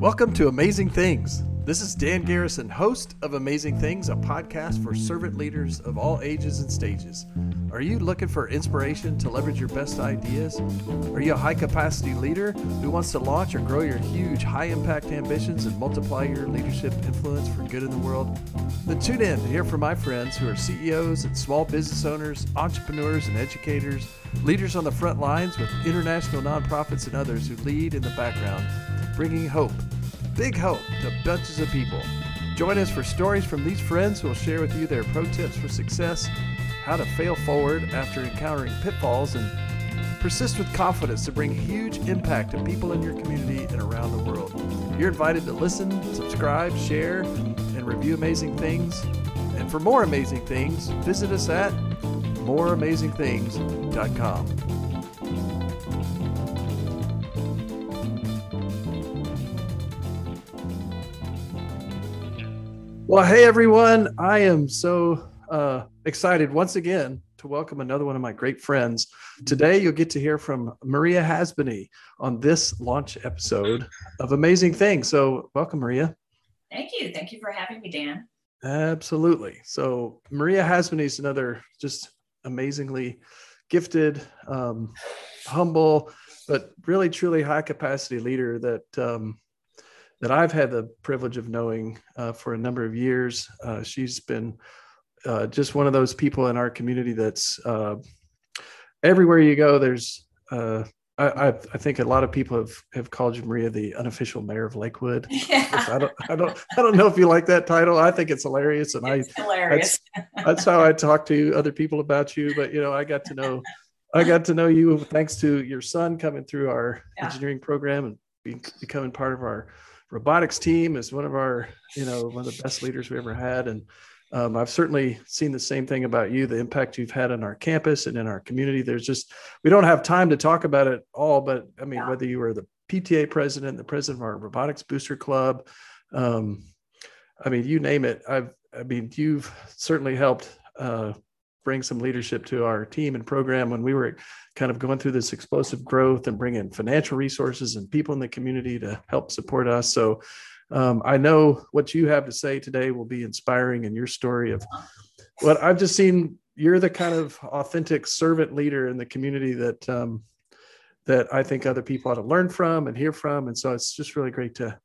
Welcome to Amazing Things. This is Dan Garrison, host of Amazing Things, a podcast for servant leaders of all ages and stages. Are you looking for inspiration to leverage your best ideas? Are you a high capacity leader who wants to launch or grow your huge high impact ambitions and multiply your leadership influence for good in the world? Then tune in to hear from my friends who are CEOs and small business owners, entrepreneurs and educators, leaders on the front lines with international nonprofits and others who lead in the background, bringing hope big hope to bunches of people. Join us for stories from these friends who will share with you their pro tips for success, how to fail forward after encountering pitfalls, and persist with confidence to bring huge impact to people in your community and around the world. You're invited to listen, subscribe, share, and review amazing things. And for more amazing things, visit us at moreamazingthings.com. Well, hey everyone. I am so uh, excited once again to welcome another one of my great friends. Today, you'll get to hear from Maria Hasbany on this launch episode of Amazing Things. So, welcome, Maria. Thank you. Thank you for having me, Dan. Absolutely. So, Maria Hasbany is another just amazingly gifted, um, humble, but really truly high capacity leader that um, that I've had the privilege of knowing uh, for a number of years. Uh, she's been uh, just one of those people in our community that's uh, everywhere you go. There's, uh, I, I, think a lot of people have, have called you Maria the unofficial mayor of Lakewood. Yeah. I don't, I don't, I don't know if you like that title. I think it's hilarious, and it's I hilarious. That's, that's how I talk to other people about you. But you know, I got to know, I got to know you thanks to your son coming through our yeah. engineering program and becoming part of our robotics team is one of our, you know, one of the best leaders we ever had. And um, I've certainly seen the same thing about you, the impact you've had on our campus and in our community. There's just, we don't have time to talk about it all, but I mean, yeah. whether you were the PTA president, the president of our robotics booster club, um, I mean, you name it. I've, I mean, you've certainly helped uh, bring some leadership to our team and program when we were kind of going through this explosive growth and bringing financial resources and people in the community to help support us. So um, I know what you have to say today will be inspiring in your story of what I've just seen. You're the kind of authentic servant leader in the community that um, that I think other people ought to learn from and hear from. And so it's just really great to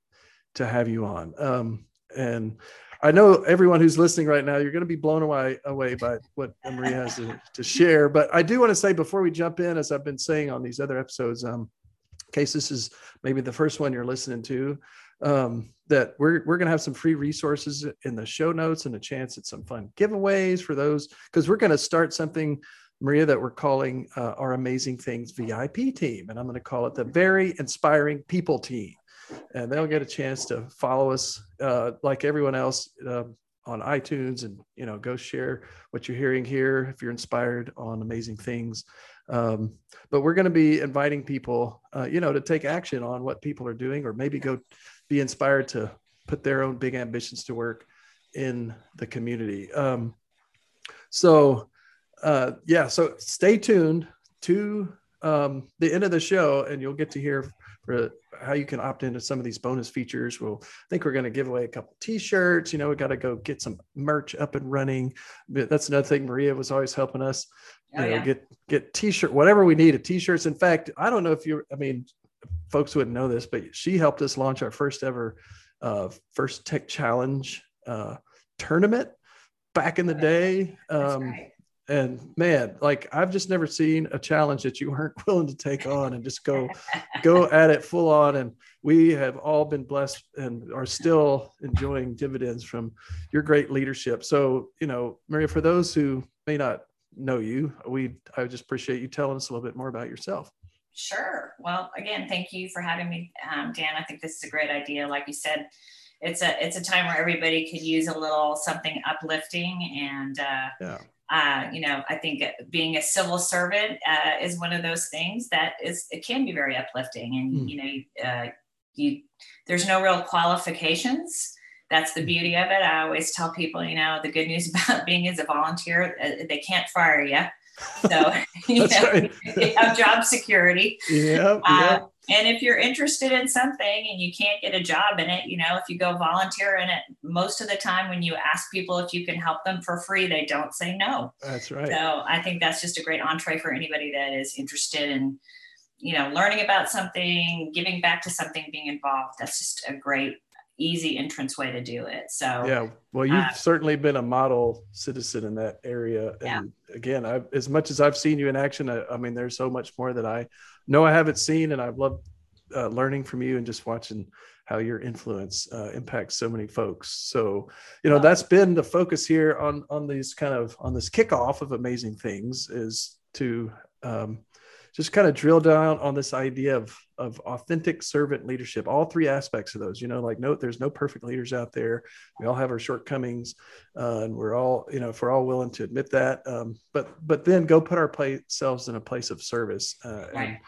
to have you on. Um, and I know everyone who's listening right now, you're going to be blown away away by what Maria has to, to share. But I do want to say before we jump in, as I've been saying on these other episodes, um, in case this is maybe the first one you're listening to, um, that we're we're going to have some free resources in the show notes and a chance at some fun giveaways for those because we're going to start something. Maria, that we're calling uh, our Amazing Things VIP team. And I'm going to call it the Very Inspiring People Team and they'll get a chance to follow us uh, like everyone else uh, on iTunes and you know go share what you're hearing here if you're inspired on amazing things. Um, but we're going to be inviting people, uh, you know, to take action on what people are doing, or maybe go be inspired to put their own big ambitions to work in the community. Um, so, uh, yeah, so stay tuned to um, the end of the show, and you'll get to hear for how you can opt into some of these bonus features. We'll I think we're going to give away a couple t-shirts. You know, we got to go get some merch up and running. That's another thing. Maria was always helping us. Oh, know, yeah. get get t-shirt, whatever we need, t-shirts. In fact, I don't know if you. I mean, folks wouldn't know this, but she helped us launch our first ever uh, first tech challenge uh, tournament back in the day. Um, right and man like i've just never seen a challenge that you weren't willing to take on and just go go at it full on. And we have all been blessed and are still enjoying dividends from your great leadership. So you know maria for those who may not know you we i just appreciate you telling us a little bit more about yourself. Sure. Well again thank you for having me um, dan. I think this is a great idea. Like you said it's a it's a time where everybody could use a little something uplifting and uh, yeah uh, you know, I think being a civil servant uh, is one of those things that is it can be very uplifting, and mm. you know, uh, you there's no real qualifications. That's the hmm. beauty of it. I always tell people, you know, the good news about being as a volunteer, uh, they can't fire you. So you, know, right. have job security. Yeah. Uh, and if you're interested in something and you can't get a job in it, you know, if you go volunteer in it, most of the time when you ask people if you can help them for free, they don't say no. That's right. So I think that's just a great entree for anybody that is interested in, you know, learning about something, giving back to something, being involved. That's just a great easy entrance way to do it. So yeah, well, you've uh, certainly been a model citizen in that area. And yeah. again, I, as much as I've seen you in action, I, I, mean, there's so much more that I know I haven't seen, and I've loved uh, learning from you and just watching how your influence uh, impacts so many folks. So, you know, that's been the focus here on on these kind of on this kickoff of amazing things is to um, just kind of drill down on this idea of of authentic servant leadership all three aspects of those you know like no there's no perfect leaders out there we all have our shortcomings uh, and we're all you know if we're all willing to admit that um, but but then go put ourselves in a place of service uh, right.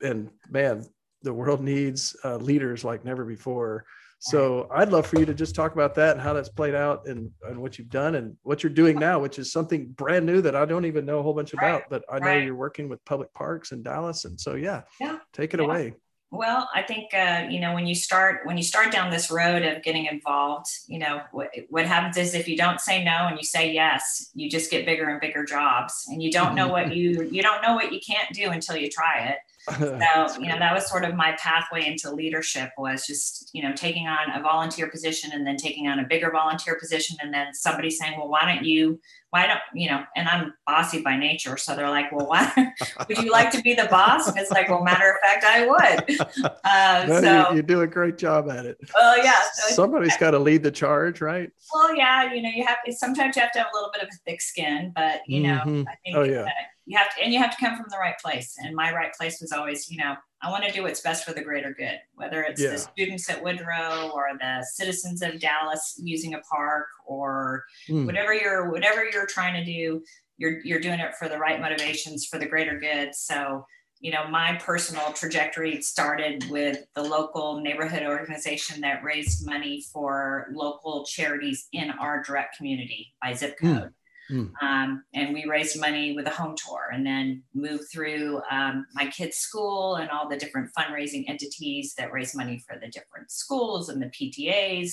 and and man the world needs uh, leaders like never before so I'd love for you to just talk about that and how that's played out and, and what you've done and what you're doing now, which is something brand new that I don't even know a whole bunch about, but I know right. you're working with public parks in Dallas. And so, yeah, yeah. take it yeah. away. Well, I think uh, you know when you start when you start down this road of getting involved, you know what, what happens is if you don't say no and you say yes, you just get bigger and bigger jobs, and you don't know what you you don't know what you can't do until you try it. so you know that was sort of my pathway into leadership was just you know taking on a volunteer position and then taking on a bigger volunteer position and then somebody saying well why don't you why don't you know and i'm bossy by nature. So they're like well why would you like to be the boss? And it's like well matter of fact i would. Uh, no, so you, you, do a great job at it. Well yeah so somebody's got to lead the charge right? Well yeah you know you have sometimes you have to have a little bit of a thick skin but you know mm-hmm. i think oh, yeah you have to and you have to come from the right place and my right place was always you know i want to do what's best for the greater good whether it's yeah. the students at woodrow or the citizens of dallas using a park or mm. whatever you're whatever you're trying to do you're you're doing it for the right motivations for the greater good so you know my personal trajectory started with the local neighborhood organization that raised money for local charities in our direct community by zip hmm. code mm. Mm. Um, and we raised money with a home tour and then moved through um, my kids' school and all the different fundraising entities that raise money for the different schools and the PTAs.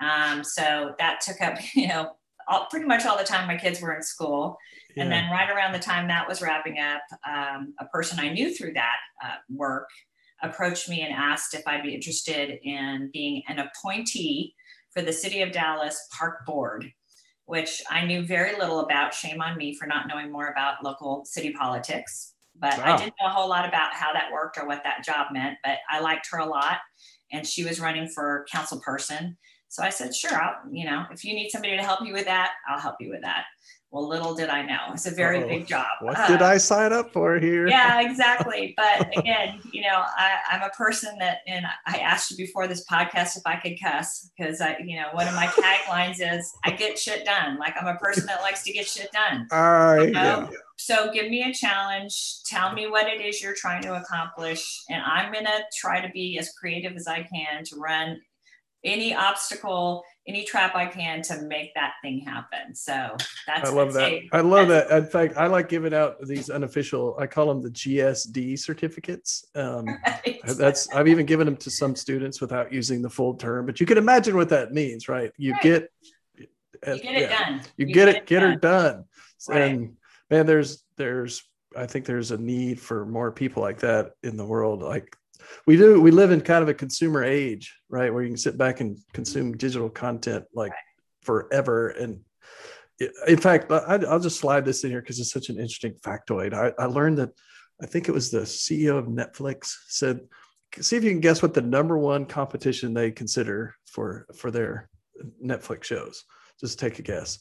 Um, so that took up, you know, all, pretty much all the time my kids were in school. Yeah. And then right around the time that was wrapping up, um, a person I knew through that uh, work approached me and asked if I'd be interested in being an appointee for the City of Dallas Park Board which I knew very little about. Shame on me for not knowing more about local city politics. But wow. I didn't know a whole lot about how that worked or what that job meant. But I liked her a lot, and she was running for council person. So I said, sure, I'll, you know, if you need somebody to help you with that, I'll help you with that. Well, little did I know, it's a very Uh-oh. big job. What uh, did I sign up for here? Yeah, exactly. But again, you know, I, am a person that, and I asked you before this podcast if I could cuss because I, you know, one of my taglines is I get shit done. Like I'm a person that likes to get shit done. All right. You know? yeah. So give me a challenge. Tell me what it is you're trying to accomplish, and I'm gonna try to be as creative as I can to run any obstacle any trap I can to make that thing happen. So that's I love that. I love that. In fact, I like giving out these unofficial. I call them the GSD certificates. Um, right. That's I've even given them to some students without using the full term, but you can imagine what that means, right? You right. get you get it yeah, done. You, you get, get, it, get done. her done. Right. And man, there's there's I think there's a need for more people like that in the world. Like we do we live in kind of a consumer age right? Where you can sit back and consume digital content like forever. And in fact i'll just slide this in here because it's such an interesting factoid. I, I learned that i think it was the ceo of netflix said see if you can guess what the number one competition they consider for for their netflix shows. Just take a guess.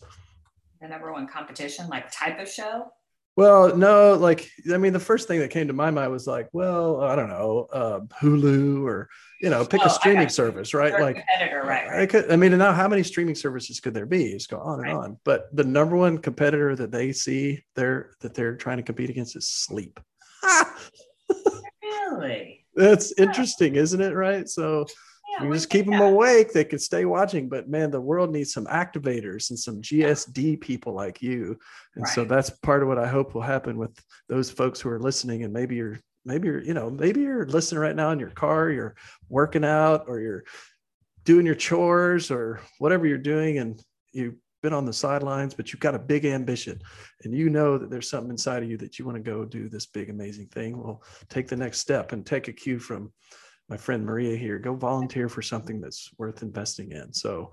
The number one competition like type of show well, no, like I mean, the first thing that came to my mind was like, well, I don't know, uh, Hulu or you know, pick oh, a streaming service, right? like competitor, right? right. I could, I mean, now how many streaming services could there be? Just go on and right. on. But the number one competitor that they see there that they're trying to compete against is sleep. really? That's interesting, isn't it? Right? So you just keep them awake, they could stay watching. But man, the world needs some activators and some GSD people like you. And right. so that's part of what I hope will happen with those folks who are listening. And maybe you're, maybe you're, you know, maybe you're listening right now in your car, you're working out or you're doing your chores or whatever you're doing. And you've been on the sidelines, but you've got a big ambition and you know that there's something inside of you that you want to go do this big, amazing thing. Well, take the next step and take a cue from, my friend Maria here, go volunteer for something that's worth investing in. So,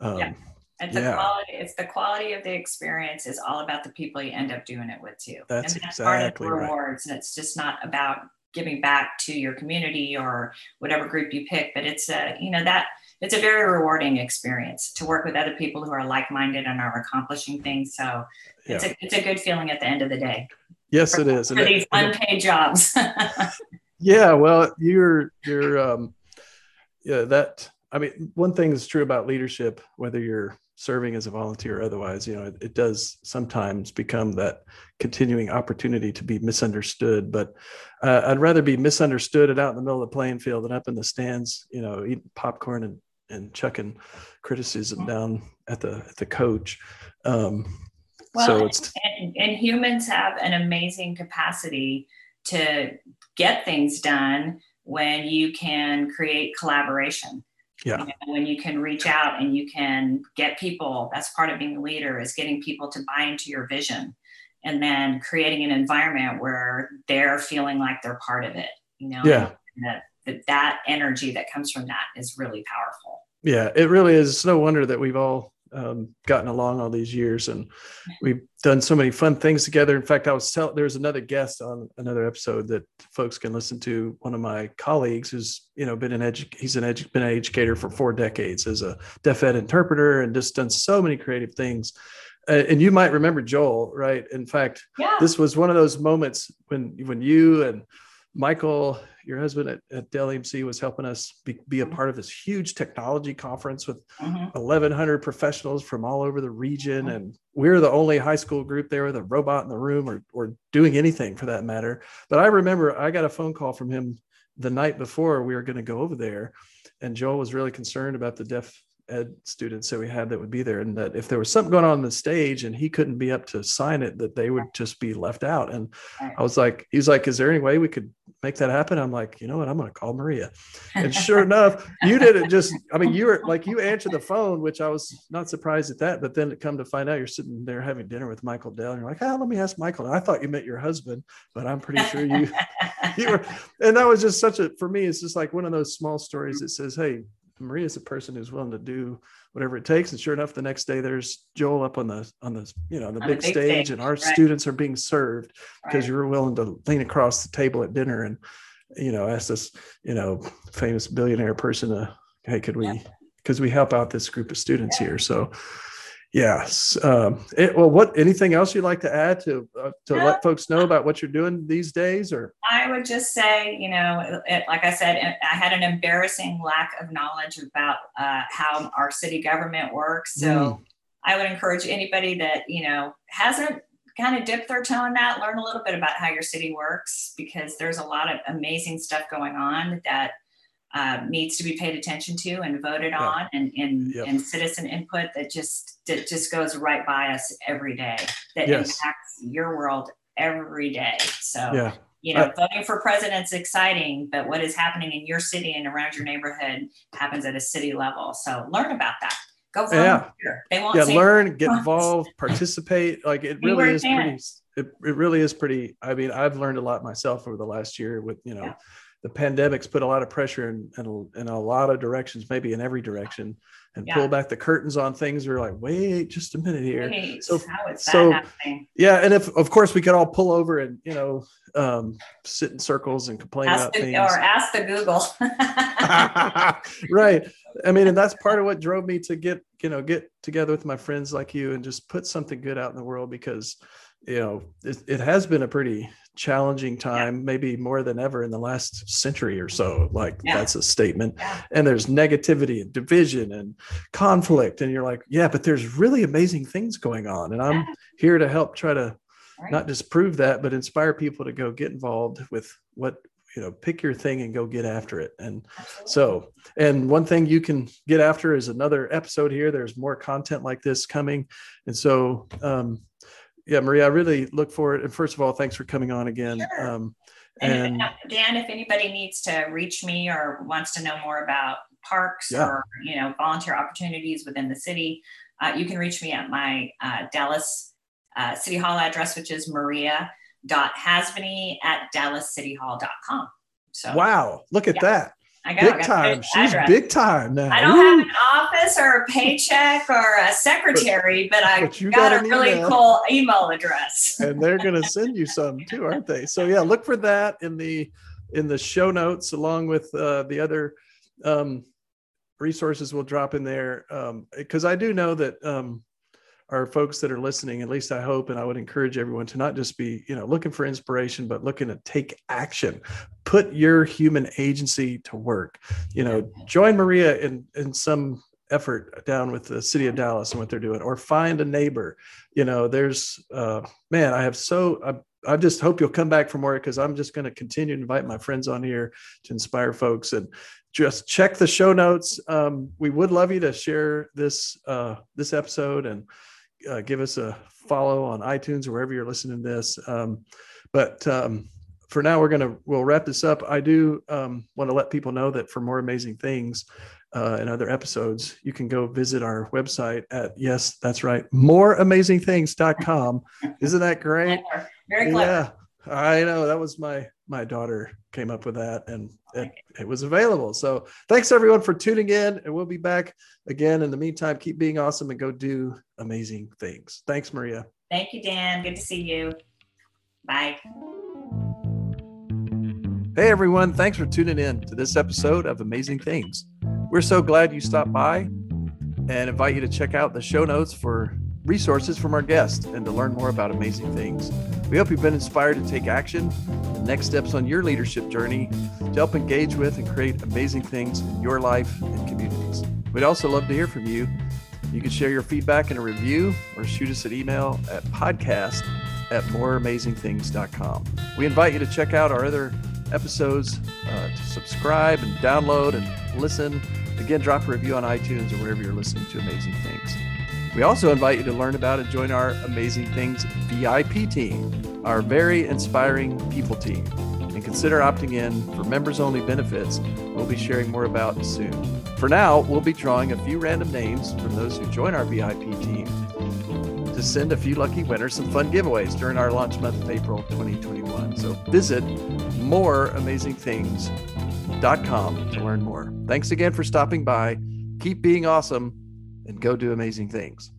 um, yeah. It's yeah. the quality. It's the quality of the experience. is all about the people you end up doing it with too. That's, and that's exactly part of the rewards. Right. It's just not about giving back to your community or whatever group you pick, but it's a you know that it's a very rewarding experience to work with other people who are like-minded and are accomplishing things. So it's yeah. a it's a good feeling at the end of the day. Yes, for, it is. For and these it, unpaid jobs. yeah well you're you're um yeah that i mean one thing is true about leadership whether you're serving as a volunteer or otherwise you know it, it, does sometimes become that continuing opportunity to be misunderstood but uh, i'd rather be misunderstood and out in the middle of the playing field than up in the stands you know eating popcorn and and chucking criticism down at the at the coach. Um well, so it's and, and humans have an amazing capacity to get things done when you can create collaboration. Yeah. You know, when you can reach out and you can get people, that's part of being a leader is getting people to buy into your vision and then creating an environment where they're feeling like they're part of it. You know, yeah. that, that that energy that comes from that is really powerful. Yeah, it really is. It's no wonder that we've all um, gotten along all these years and we've done so many fun things together. In fact, I was telling there's another guest on another episode that folks can listen to. One of my colleagues who's you know been an edu- he's an edu- been an educator for four decades as a deaf ed interpreter and just done so many creative things. Uh, and you might remember Joel, right? In fact, yeah. this was one of those moments when when you and Michael your husband at, at Dell EMC was helping us be, be a part of this huge technology conference with mm-hmm. 1,100 professionals from all over the region. Mm-hmm. And we're the only high school group there with a robot in the room or, or doing anything for that matter. But I remember I got a phone call from him the night before we were going to go over there. And Joel was really concerned about the deaf ed students that we had that would be there and that if there was something going on, on the stage and he couldn't be up to sign it that they would just be left out and i was like he was like is there any way we could make that happen i'm like you know what? I'm going to call maria. And sure enough you did it just i mean you were like you answered the phone which i was not surprised at that but then to come to find out you're sitting there having dinner with michael dell and you're like oh let me ask michael. And i thought you met your husband but i'm pretty sure you you were and that was just such a for me it's just like one of those small stories that says hey Maria is a person who's willing to do whatever it takes. And sure enough, the next day there's Joel up on the on the you know the big, big, stage, stage, and our right. students are being served because right. you were willing to lean across the table at dinner and you know ask this you know famous billionaire person to hey could we because we help out this group of students yeah. here so Yes. Um, it, well, what anything else you'd like to add to uh, to let folks know about what you're doing these days? Or I would just say, you know, it, like I said, I had an embarrassing lack of knowledge about uh, how our city government works. So mm. I would encourage anybody that you know hasn't kind of dipped their toe in that, learn a little bit about how your city works because there's a lot of amazing stuff going on that uh, needs to be paid attention to and voted yeah. on and, and, yep. and citizen input that just that just goes right by us every day that yes. impacts your world every day. So yeah. you know voting for president's exciting but what is happening in your city and around your neighborhood happens at a city level. So learn about that. Go yeah. they won't yeah learn get involved participate. Like it really is pretty it, it really is pretty i mean i've learned a lot myself over the last year with you know yeah the pandemics put a lot of pressure in, in, in a lot of directions, maybe in every direction, and yeah. pull back the curtains on things. We're like, wait, just a minute here. Wait, so, so yeah, and if of course we could all pull over and you know um, sit in circles and complain ask about the, things, or ask the Google. right. I mean, and that's part of what drove me to get you know get together with my friends like you and just put something good out in the world because you know it, it has been a pretty challenging time, yeah. maybe more than ever in the last century or so. Like yeah. that's a statement. Yeah. And there's negativity and division and conflict. And you're like, yeah, but there's really amazing things going on. And I'm here to help try to right. not just prove that, but inspire people to go get involved with what you know pick your thing and go get after it and Absolutely. so and one thing you can get after is another episode here there's more content like this coming and so um yeah maria i really look forward and first of all thanks for coming on again sure. um and, and dan if anybody needs to reach me or wants to know more about parks yeah. or you know volunteer opportunities within the city uh, you can reach me at my uh, dallas uh, city hall address which is maria hasbany at dallascityhall.com. So wow, look at yeah. that. I got big time. She's big time now. I don't Woo. have an office or a paycheck or a secretary, but, but I but got, got a really email. cool email address. and they're going to send you some too, aren't they? So yeah, look for that in the in the show notes along with uh, the other um, resources we'll drop in there because um, I do know that um, our folks that are listening, at least I hope, and I would encourage everyone to not just be, you know, looking for inspiration, but looking to take action, put your human agency to work. You know, join Maria in in some effort down with the city of Dallas and what they're doing, or find a neighbor. You know, there's, uh, man, I have so. I, I just hope you'll come back for more because I'm just going to continue to invite my friends on here to inspire folks and just check the show notes. Um, we would love you to share this uh, this episode and uh, give us a follow on iTunes or wherever you're listening to this. Um, but um, for now, we're gonna we'll wrap this up. I do um, want to let people know that for more amazing things uh, and other episodes, you can go visit our website at yes, that's right, moreamazingthings.com. Isn't that great? Very clever. Yeah. I know that was my my daughter came up with that and it, it, was available. So thanks everyone for tuning in and we'll be back again. In the meantime, keep being awesome and go do amazing things. Thanks, Maria. Thank you, Dan. Good to see you. Bye. Hey everyone, thanks for tuning in to this episode of Amazing Things. We're so glad you stopped by and invite you to check out the show notes for resources from our guests and to learn more about amazing things. We hope you've been inspired to take action, the next steps on your leadership journey to help engage with and create amazing things in your life and communities. We'd also love to hear from you. You can share your feedback in a review or shoot us an email at podcast at moreamazingthings.com. We invite you to check out our other episodes, uh, to subscribe and download and listen. Again, drop a review on iTunes or wherever you're listening to amazing things. We also invite you to learn about and join our Amazing Things VIP team, our very inspiring people team, and consider opting in for members only benefits we'll be sharing more about soon. For now, we'll be drawing a few random names from those who join our VIP team to send a few lucky winners some fun giveaways during our launch month of April 2021. So visit moreamazingthings.com to learn more. Thanks again for stopping by. Keep being awesome and go do amazing things.